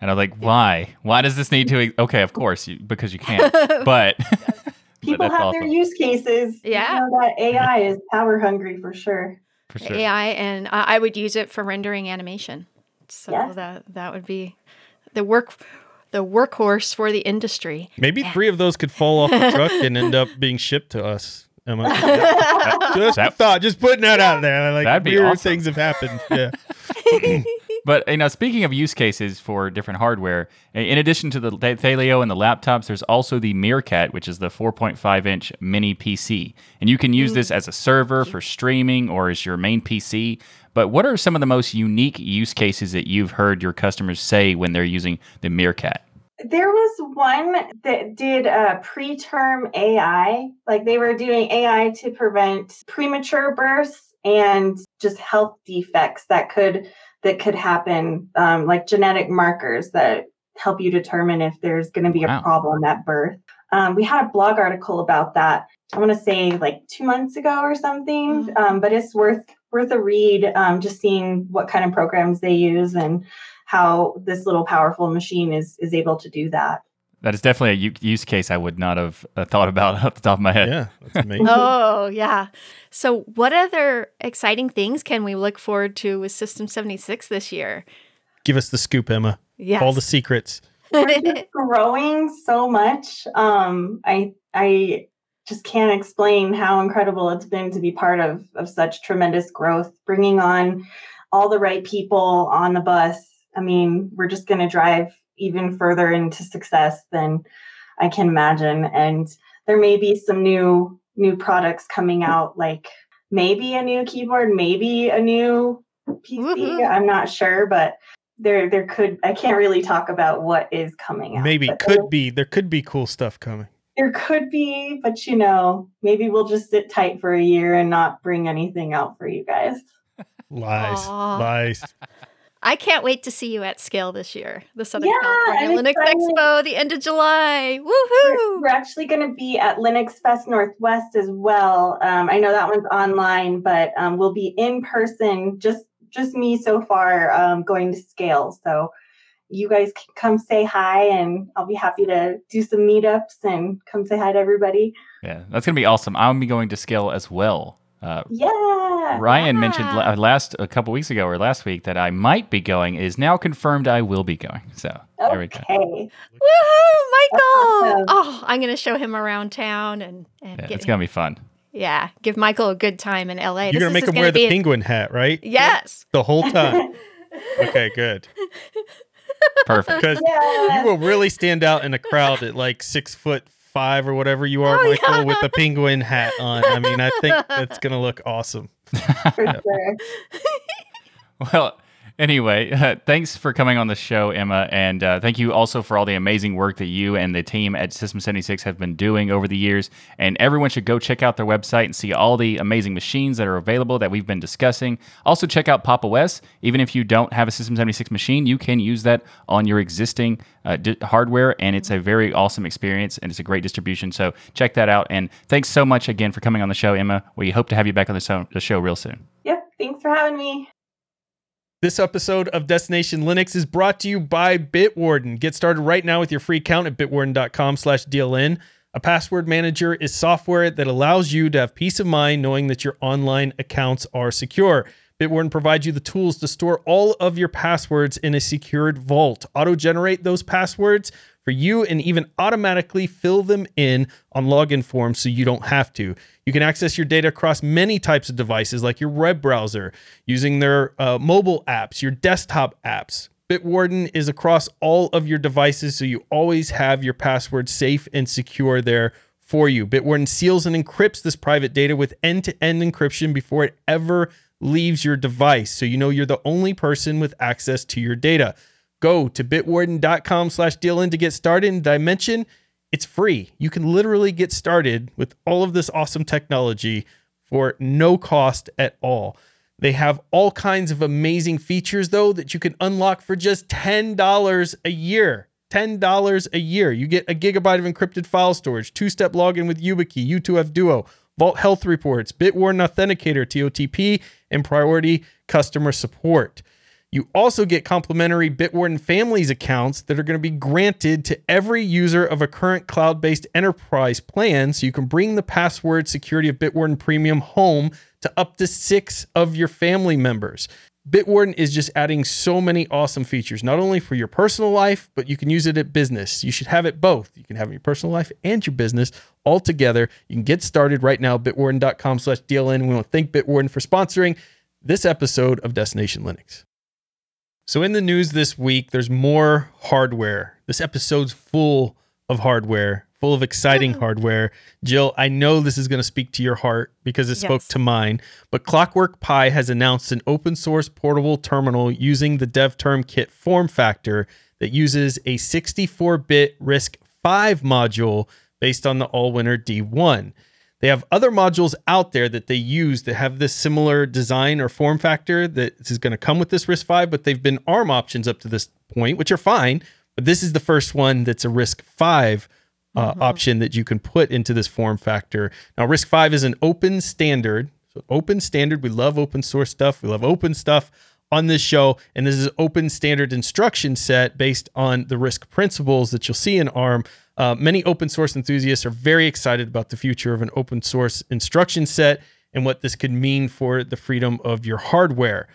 and I was like, why? Why does this need to? Okay, of course, you, because you can't. But people have awesome. their use cases. Yeah, you know that AI is power hungry for sure. For sure. AI, and I would use it for rendering animation. So yes. that that would be the work the workhorse for the industry. Maybe yeah. three of those could fall off the truck and end up being shipped to us. Emma. just that, thought, just putting that out there. Like that'd weird awesome. things have happened. Yeah. but you know, speaking of use cases for different hardware, in addition to the Thelio and the laptops, there's also the Meerkat, which is the 4.5 inch mini PC, and you can use mm. this as a server for streaming or as your main PC. But what are some of the most unique use cases that you've heard your customers say when they're using the Meerkat? There was one that did a preterm AI, like they were doing AI to prevent premature births and just health defects that could that could happen, um, like genetic markers that help you determine if there's going to be wow. a problem at birth. Um, we had a blog article about that. I want to say like two months ago or something, mm-hmm. um, but it's worth worth a read. Um, just seeing what kind of programs they use and how this little powerful machine is is able to do that. That is definitely a use case I would not have uh, thought about off the top of my head. Yeah, that's amazing. oh, yeah. So, what other exciting things can we look forward to with System 76 this year? Give us the scoop, Emma. Yeah. All the secrets. We're growing so much. Um, I I just can't explain how incredible it's been to be part of of such tremendous growth, bringing on all the right people on the bus. I mean, we're just going to drive even further into success than I can imagine. And there may be some new new products coming out, like maybe a new keyboard, maybe a new PC. Woo-hoo. I'm not sure, but there there could I can't really talk about what is coming out. Maybe could there, be there could be cool stuff coming. There could be, but you know, maybe we'll just sit tight for a year and not bring anything out for you guys. Lies. Aww. Lies. I can't wait to see you at scale this year. The Southern yeah, California Linux excited. Expo, the end of July. Woohoo! We're, we're actually going to be at Linux Fest Northwest as well. Um, I know that one's online, but um, we'll be in person. Just just me so far um, going to scale. So you guys can come say hi, and I'll be happy to do some meetups and come say hi to everybody. Yeah, that's going to be awesome. I'll be going to scale as well. Uh, yeah. Ryan yeah. mentioned last a couple weeks ago or last week that I might be going. Is now confirmed I will be going. So okay. there we go. Woohoo, Michael! Awesome. Oh, I'm going to show him around town and, and yeah, it's going to be fun. Yeah, give Michael a good time in LA. You're going to make him wear the penguin hat, right? Yes. The whole time. okay, good. Perfect. Because yeah. you will really stand out in a crowd at like six foot five or whatever you are, Oh, Michael, yeah. with the penguin hat on. I mean, I think that's gonna look awesome. For sure. Well, anyway, uh, thanks for coming on the show, Emma, and uh, thank you also for all the amazing work that you and the team at System 76 have been doing over the years. And everyone should go check out their website and see all the amazing machines that are available that we've been discussing. Also, check out Pop! OS. Even if you don't have a System 76 machine, you can use that on your existing uh, di- hardware, and it's a very awesome experience, and it's a great distribution. So check that out. And thanks so much again for coming on the show, Emma. We hope to have you back on the, so- the show real soon. Yep. Thanks for having me. This episode of Destination Linux is brought to you by Bitwarden. Get started right now with your free account at bitwarden.com slash DLN. A password manager is software that allows you to have peace of mind knowing that your online accounts are secure. Bitwarden provides you the tools to store all of your passwords in a secured vault, auto generate those passwords for you, and even automatically fill them in on login forms so you don't have to. You can access your data across many types of devices like your web browser, using their uh, mobile apps, your desktop apps. Bitwarden is across all of your devices, so you always have your password safe and secure there for you. Bitwarden seals and encrypts this private data with end to end encryption before it ever leaves your device, so you know you're the only person with access to your data. Go to bitwarden.com slash DLN to get started. And I mention it's free? You can literally get started with all of this awesome technology for no cost at all. They have all kinds of amazing features, though, that you can unlock for just $10 a year. $10 a year. You get a gigabyte of encrypted file storage, two step login with YubiKey, U2F Duo, Vault Health Reports, Bitwarden Authenticator, TOTP, and priority customer support. You also get complimentary Bitwarden Families accounts that are going to be granted to every user of a current cloud based enterprise plan. So you can bring the password security of Bitwarden Premium home to up to six of your family members. Bitwarden is just adding so many awesome features, not only for your personal life, but you can use it at business. You should have it both. You can have your personal life and your business all together. You can get started right now, bitwarden.com slash DLN. We want to thank Bitwarden for sponsoring this episode of Destination Linux. So, in the news this week, there's more hardware. This episode's full of hardware, full of exciting mm-hmm. hardware. Jill, I know this is going to speak to your heart because it spoke Yes. to mine. But Clockwork Pi has announced an open source portable terminal using the DevTerm kit form factor that uses a 64 bit RISC V module based on the Allwinner D1. They have other modules out there that they use that have this similar design or form factor that is going to come with this RISC V, but they've been ARM options up to this point, which are fine. But this is the first one that's a RISC V uh, option that you can put into this form factor. Now, RISC V is an open standard. So, open standard. We love open source stuff. We love open stuff on this show. And this is open standard instruction set based on the RISC principles that you'll see in ARM. Uh, many open source enthusiasts are very excited about the future of an open source instruction set and what this could mean for the freedom of your hardware.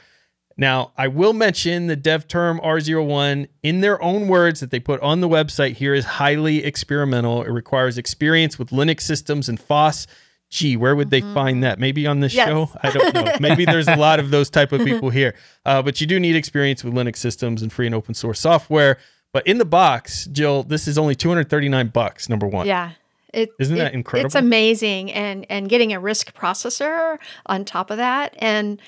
Now, I will mention the DevTerm R01 in their own words that they put on the website here is highly experimental. It requires experience with Linux systems and FOSS. Gee, where would they find that? Maybe on this Yes. show? I don't know. Maybe there's a lot of those type of people here. Uh, but you do need experience with Linux systems and free and open source software. But in the box, Jill, this is only 239 bucks, number one. Yeah. It, Isn't that incredible? It's amazing, and and getting a RISC processor on top of that, and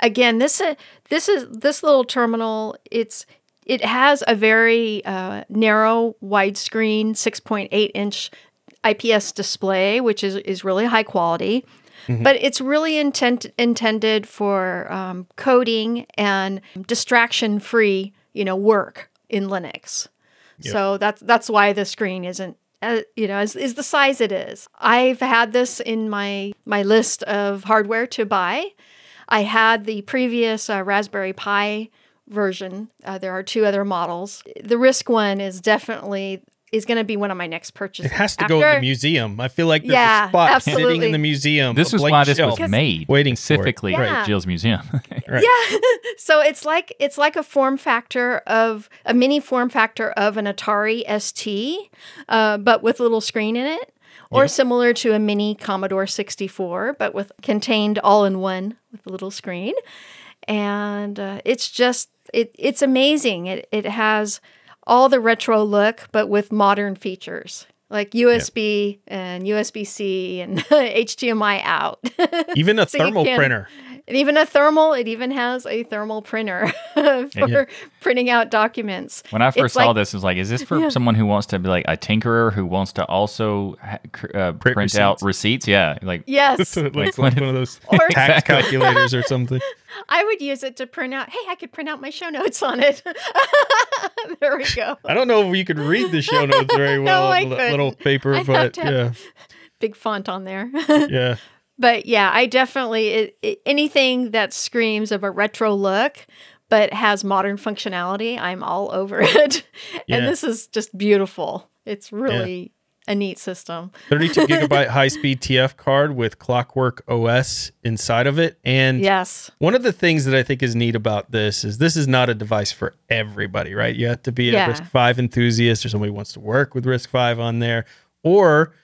again, this uh, this is this little terminal. It's it has a very uh, narrow widescreen, six point eight inch IPS display, which is is really high quality. But it's really intent, intended for um, coding and distraction free, you know, work in Linux. So that's that's why the screen isn't uh, you know is, is the size it is. I've had this in my my list of hardware to buy. I had the previous uh, Raspberry Pi version. Uh, there are two other models. The RISC one is definitely is going to be one of my next purchases. It has to go in the museum. I feel like there's Yeah, a spot sitting in the museum. This is why this shelf, was made waiting for it. specifically Yeah. at Jill's museum. Right. Yeah. so it's like it's like a form factor of a mini form factor of an Atari ST, uh, but with a little screen in it, or similar to a mini Commodore 64, but with contained all in one with a little screen. And uh, it's just it it's amazing. It it has all the retro look, but with modern features. like USB and USB C and HDMI out. Even a So thermal can- printer. And even a thermal, it even has a thermal printer for Yeah. printing out documents. When I first It's saw like- this, it was like, is this for Yeah. someone who wants to be like a tinkerer who wants to also ha- cr- uh, print, out receipts? Yeah, like Yes. like, Like like one of those Or- tax Exactly. calculators or something. I would use it to print out. Hey, I could print out my show notes on it. there we go. I don't know if you could read the show notes very well, I li- couldn't. little paper, I'd have but to have- yeah, Big font on there. yeah. But yeah, I definitely it, it, anything that screams of a retro look but has modern functionality, I'm all over it. Yeah. And this is just beautiful. It's really a neat system. 32 gigabyte high speed TF card with Clockwork OS inside of it. And Yes. one of the things that I think is neat about this is this is not a device for everybody, right? You have to be a Yeah. RISC-V enthusiast or somebody who wants to work with RISC-V on there. Or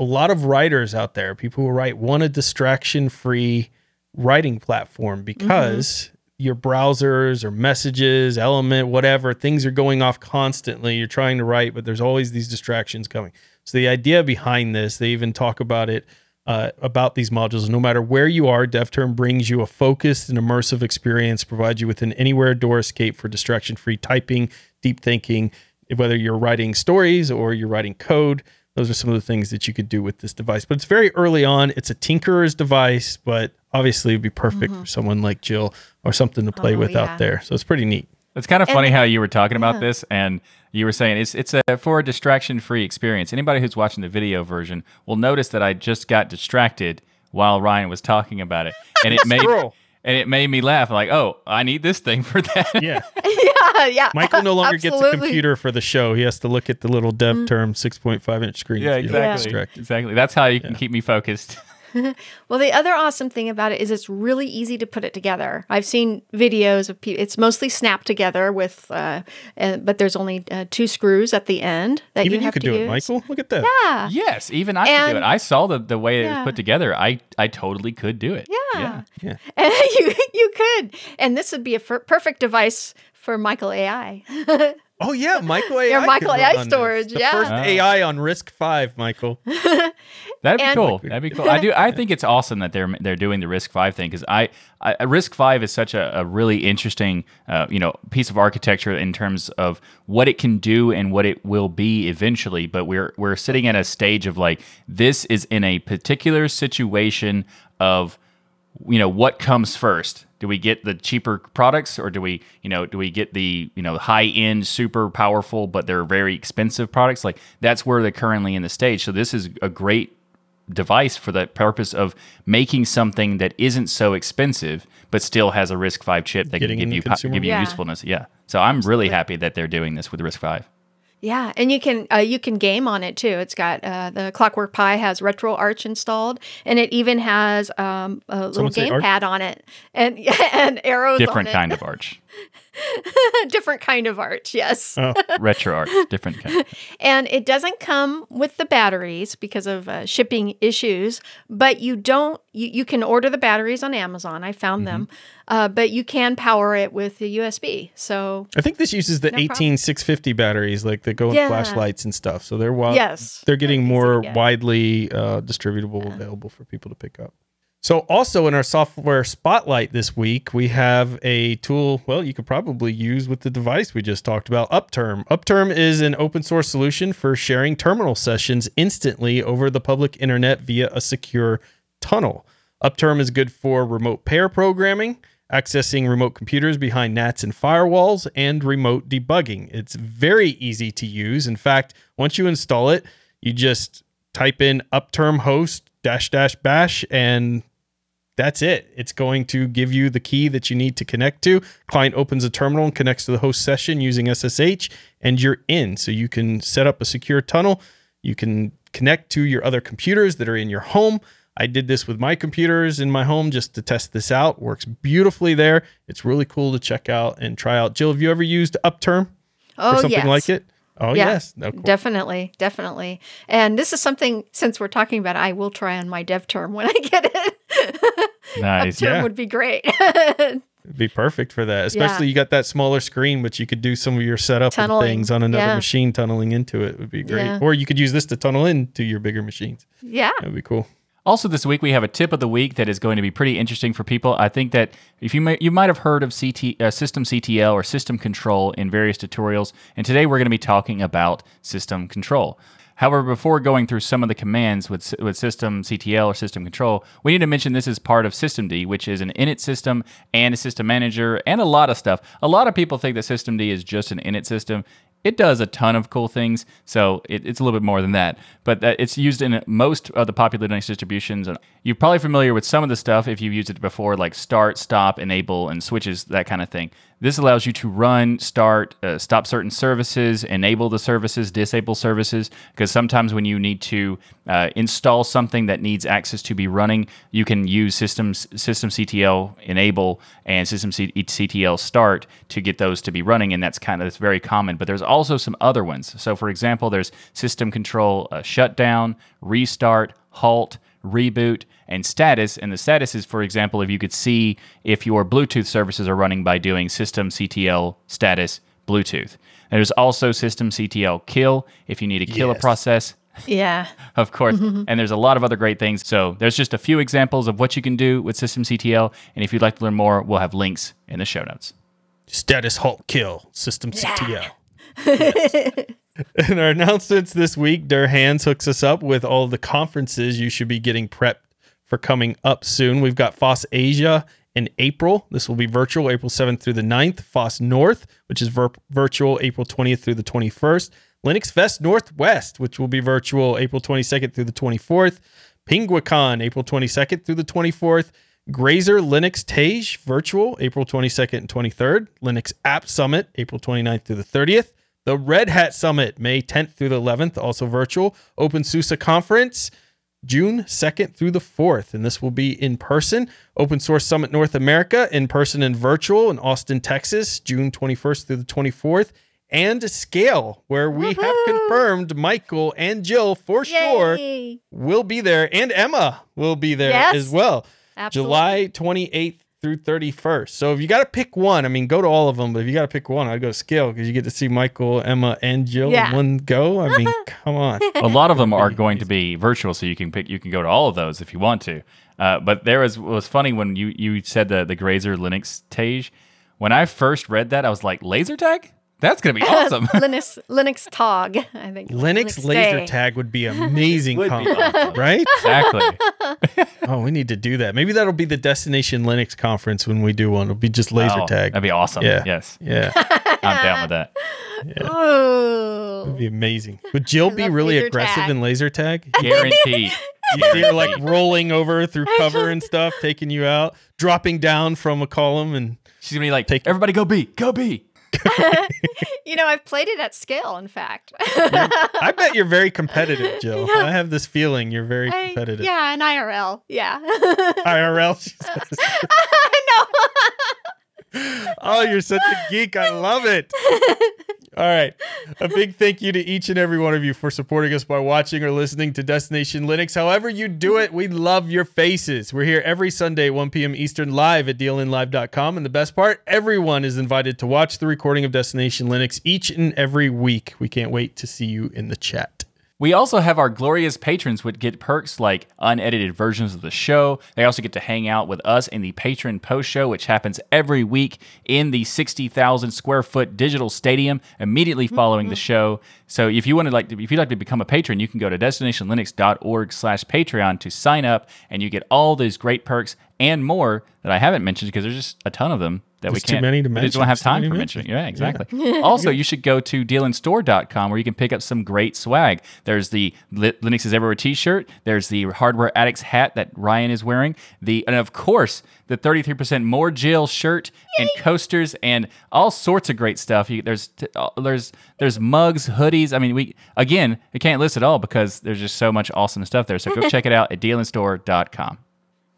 a lot of writers out there, people who write, want a distraction free writing platform because your browsers or messages, element, whatever, things are going off constantly. You're trying to write, but there's always these distractions coming. So the idea behind this, they even talk about it uh, about these modules. No matter where you are, DevTerm brings you a focused and immersive experience, provides you with an anywhere door escape for distraction free typing, deep thinking, whether you're writing stories or you're writing code. Those are some of the things that you could do with this device. But it's very early on. It's a tinkerer's device, but obviously it'd be perfect for someone like Jill or something to play Mm-hmm. Oh, with yeah. out there. So it's pretty neat. It's kind of And- funny how you were talking about yeah. this, and you were saying it's it's a for a distraction free experience. Anybody who's watching the video version will notice that I just got distracted while Ryan was talking about it, and it made Squirrel. And it made me laugh. Like, oh, I need this thing for that. Yeah. yeah, yeah. Michael no longer gets a Mm. computer for the show. He has to look at the little DevTerm 6.5 inch screen. yeah, exactly, distracted. exactly. That's how you can keep me focused. Well, the other awesome thing about it is it's really easy to put it together. I've seen videos of people. It's mostly snapped together with, uh, uh, but there's only uh, two screws at the end that Even you you, could to do use. it, Michael. Look at that. Yeah. yes, even I can do it. I saw the the way it was put together. I I totally could do it. Yeah. Yeah. And you you could, and this would be a perfect device for Michael AI. Oh yeah, Michael AI. Your Michael AI on this. storage, The yeah. first Oh. AI on RISC-V, Michael. That'd be And- cool. That'd be cool. I do. I think it's awesome that they're they're doing the RISC-V thing because I, I Risk Five is such a, a really interesting uh, you know piece of architecture in terms of what it can do and what it will be eventually. But we're we're sitting at a stage of like this is in a particular situation of you know what comes first? Do we get the cheaper products or do we you know do we get the you know high end super powerful but they're very expensive products? Like that's where they're currently in the stage. So this is a great device for the purpose of making something that isn't so expensive but still has a RISC-V chip that Getting can give you give you. Yeah. usefulness. Yeah. So i'm really happy that they're doing this with RISC-V Yeah, and you can uh, you can game on it too. It's got uh, the Clockwork Pi has RetroArch installed, and it even has um, a little Someone arch? gamepad on it, and and arrows. different on it. kind of arch different kind of art, Yes, Oh, retro art, different kind and it doesn't come with the batteries because of uh, shipping issues. But you don't. You, you can order the batteries on Amazon. I found them, Mm-hmm. uh, but you can power it with the USB. So I think this uses the No problem. 18650 batteries, like that go in Yeah. flashlights and stuff. So they're wi- yes, they're getting Very easy to more widely uh, distributable, available for people to pick up. So, also in our software spotlight this week, we have a tool. Well, you could probably use with the device we just talked about, Upterm. Upterm is an open source solution for sharing terminal sessions instantly over the public internet via a secure tunnel. Upterm is good for remote pair programming, accessing remote computers behind NATs and firewalls, and remote debugging. It's very easy to use. In fact, once you install it, you just type in upterm host dash dash bash and that's it. It's going to give you the key that you need to connect to. Client opens a terminal and connects to the host session using SSH, and you're in. So you can set up a secure tunnel. You can connect to your other computers that are in your home. I did this with my computers in my home just to test this out. Works beautifully there. It's really cool to check out and try out. Jill, have you ever used Upterm oh or something yes. like it? Oh Yeah, yes, no, cool. Definitely, definitely. And this is something since we're talking about, it, I will try on my DevTerm when I get it. Nice term Yeah. would be great. It'd be perfect for that. Especially you got that smaller screen, but you could do some of your setup and things on another yeah. machine tunneling into it would be great. Yeah. Or you could use this to tunnel into your bigger machines. Yeah. That would be cool. Also, this week we have a tip of the week that is going to be pretty interesting for people. I think that if you may, you might have heard of CT, uh, systemctl or system control in various tutorials, and today we're going to be talking about system control. However, before going through some of the commands with, with systemctl or system control, we need to mention this is part of systemd, which is an init system and a system manager and a lot of stuff. A lot of people think that systemd is just an init system. It does a ton of cool things, so it, it's a little bit more than that. But it's used in most of the popular Linux distributions. You're probably familiar with some of the stuff if you've used it before, like start, stop, enable, and switches, that kind of thing. This allows you to run, start, uh, stop certain services, enable the services, disable services. Because sometimes when you need to uh, install something that needs access to be running, you can use systems systemctl enable and systemctl start to get those to be running, and that's kind of that's very common. But there's also some other ones. So for example, there's system control uh, shutdown, restart, halt reboot, and status. And the status is, for example, if you could see if your Bluetooth services are running by doing systemctl status Bluetooth. And there's also systemctl kill if you need to kill a Yes. process. Yeah. Of course. Mm-hmm. And there's a lot of other great things. So there's just a few examples of what you can do with systemctl. And if you'd like to learn more, we'll have links in the show notes. Status halt kill systemctl. In our announcements this week, Der Hans hooks us up with all the conferences you should be getting prepped for coming up soon. We've got FOSS Asia in April. This will be virtual April 7th through the 9th. FOSS North, which is vir- virtual April 20th through the 21st. Linux Fest Northwest, which will be virtual April 22nd through the 24th. Penguicon, April 22nd through the 24th. Grazer Linux Tage, virtual April 22nd and 23rd. Linux App Summit, April 29th through the 30th. The Red Hat Summit, May 10th through the 11th, also virtual. OpenSUSE Conference, June 2nd through the 4th, and this will be in person. Open Source Summit North America, in person and virtual in Austin, Texas, June 21st through the 24th. And Scale, where we have confirmed Michael and Jill for sure will be there, and Emma will be there Yes. as well. Absolutely. July 28th through 31st. So if you got to pick one, I mean, go to all of them, but if you got to pick one, I'd go Scale because you get to see Michael, Emma, and Jill Yeah. in one go. I mean, come on. a lot of them are going to be virtual, so you can pick. You can go to all of those if you want to. Uh, but there was was funny when you you said the the Grazer Linux Tage. When I first read that, I was like, laser tag. That's gonna be awesome. Linux Linux Tog, I think. Linux laser Day. tag would be amazing, Would be awesome. right? exactly. Oh, we need to do that. Maybe that'll be the Destination Linux conference when we do one. It'll be just laser Oh, tag. That'd be awesome. Yeah. Yes, yeah, I'm down with that. Yeah. Ooh. it'd be amazing. Would Jill be really aggressive tag. in laser tag? Guaranteed. You see her like rolling over through cover and stuff, taking you out, dropping down from a column, and She's gonna be like, Take- everybody go B, go B. You know, I've played it at scale, in fact. I bet you're very competitive, Jill. I have this feeling you're very I- competitive. yeah, an IRL. Yeah. IRL. she says. I Oh, you're such a geek. I love it. All right. A big thank you to each and every one of you for supporting us by watching or listening to Destination Linux. However, you do it, we love your faces. We're here every Sunday, 1 p.m. Eastern, live at dlnlive.com. And the best part, everyone is invited to watch the recording of Destination Linux each and every week. We can't wait to see you in the chat. We also have our glorious patrons would get perks like unedited versions of the show. They also get to hang out with us in the patron post show, which happens every week in the 60,000 square foot digital stadium immediately mm-hmm, following the mm-hmm. show. So if you want to like, to, if you'd like to become a patron, you can go to destinationlinux.org slash Patreon to sign up and you get all those great perks and more that I haven't mentioned because there's just a ton of them that we There's too can't. Too many to mention. we just don't mention. have time for to mentioning. Yeah, exactly. also, you should go to dlnstore.com where you can pick up some great swag. There's the Linux is Everywhere t-shirt. There's the Hardware Addicts hat that Ryan is wearing. The and of course the 33% more Jill shirt and coasters and all sorts of great stuff. You, there's t- uh, there's there's mugs, hoodies. I mean, we again we can't list it all because there's just so much awesome stuff there. So go check it out at dlnstore.com.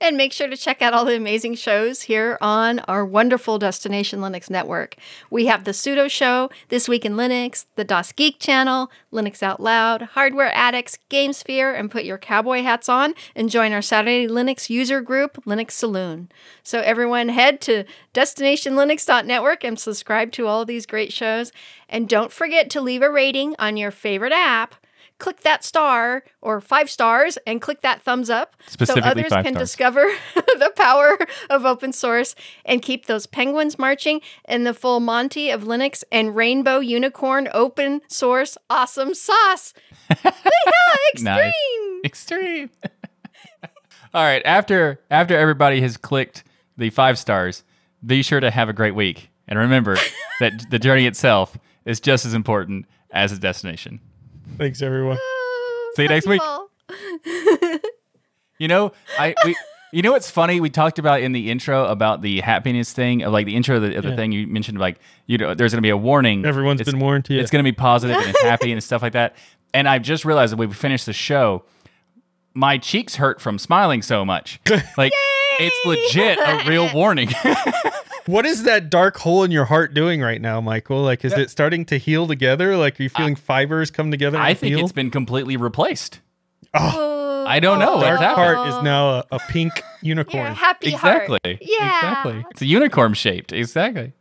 And make sure to check out all the amazing shows here on our wonderful Destination Linux network. We have the Sudo Show, This Week in Linux, the DasGeek channel, Linux Out Loud, Hardware Addicts, GameSphere, and put your cowboy hats on and join our Saturday Linux user group, Linux Saloon. So everyone head to destinationlinux.network and subscribe to all these great shows. And don't forget to leave a rating on your favorite app click that star or five stars and click that thumbs up so others can stars. discover the power of open source and keep those penguins marching in the full Monty of Linux and rainbow unicorn open source awesome sauce. Extreme. Nice. Extreme. All right. After after everybody has clicked the five stars, be sure to have a great week. And remember that the journey itself is just as important as the destination. Thanks, everyone. See you next week. You know, I we you know what's funny? We talked about in the intro about the happiness thing, of like the intro of the, of the Yeah. thing you mentioned, like you know, there's gonna be a warning. Everyone's It's- been warned to you. It's going to be positive and it's happy and stuff like that. And I've just realized that we finished the show. My cheeks hurt from smiling so much. Like it's legit a real warning. What is that dark hole in your heart doing right now, Michael? Like, is it starting to heal together? Like, are you feeling fibers come together? I and think heal? it's been completely replaced. Oh, I don't know what's dark heart is now a, a pink You're a unicorn. happy heart. Exactly. Yeah. Exactly. It's a unicorn shaped. Exactly.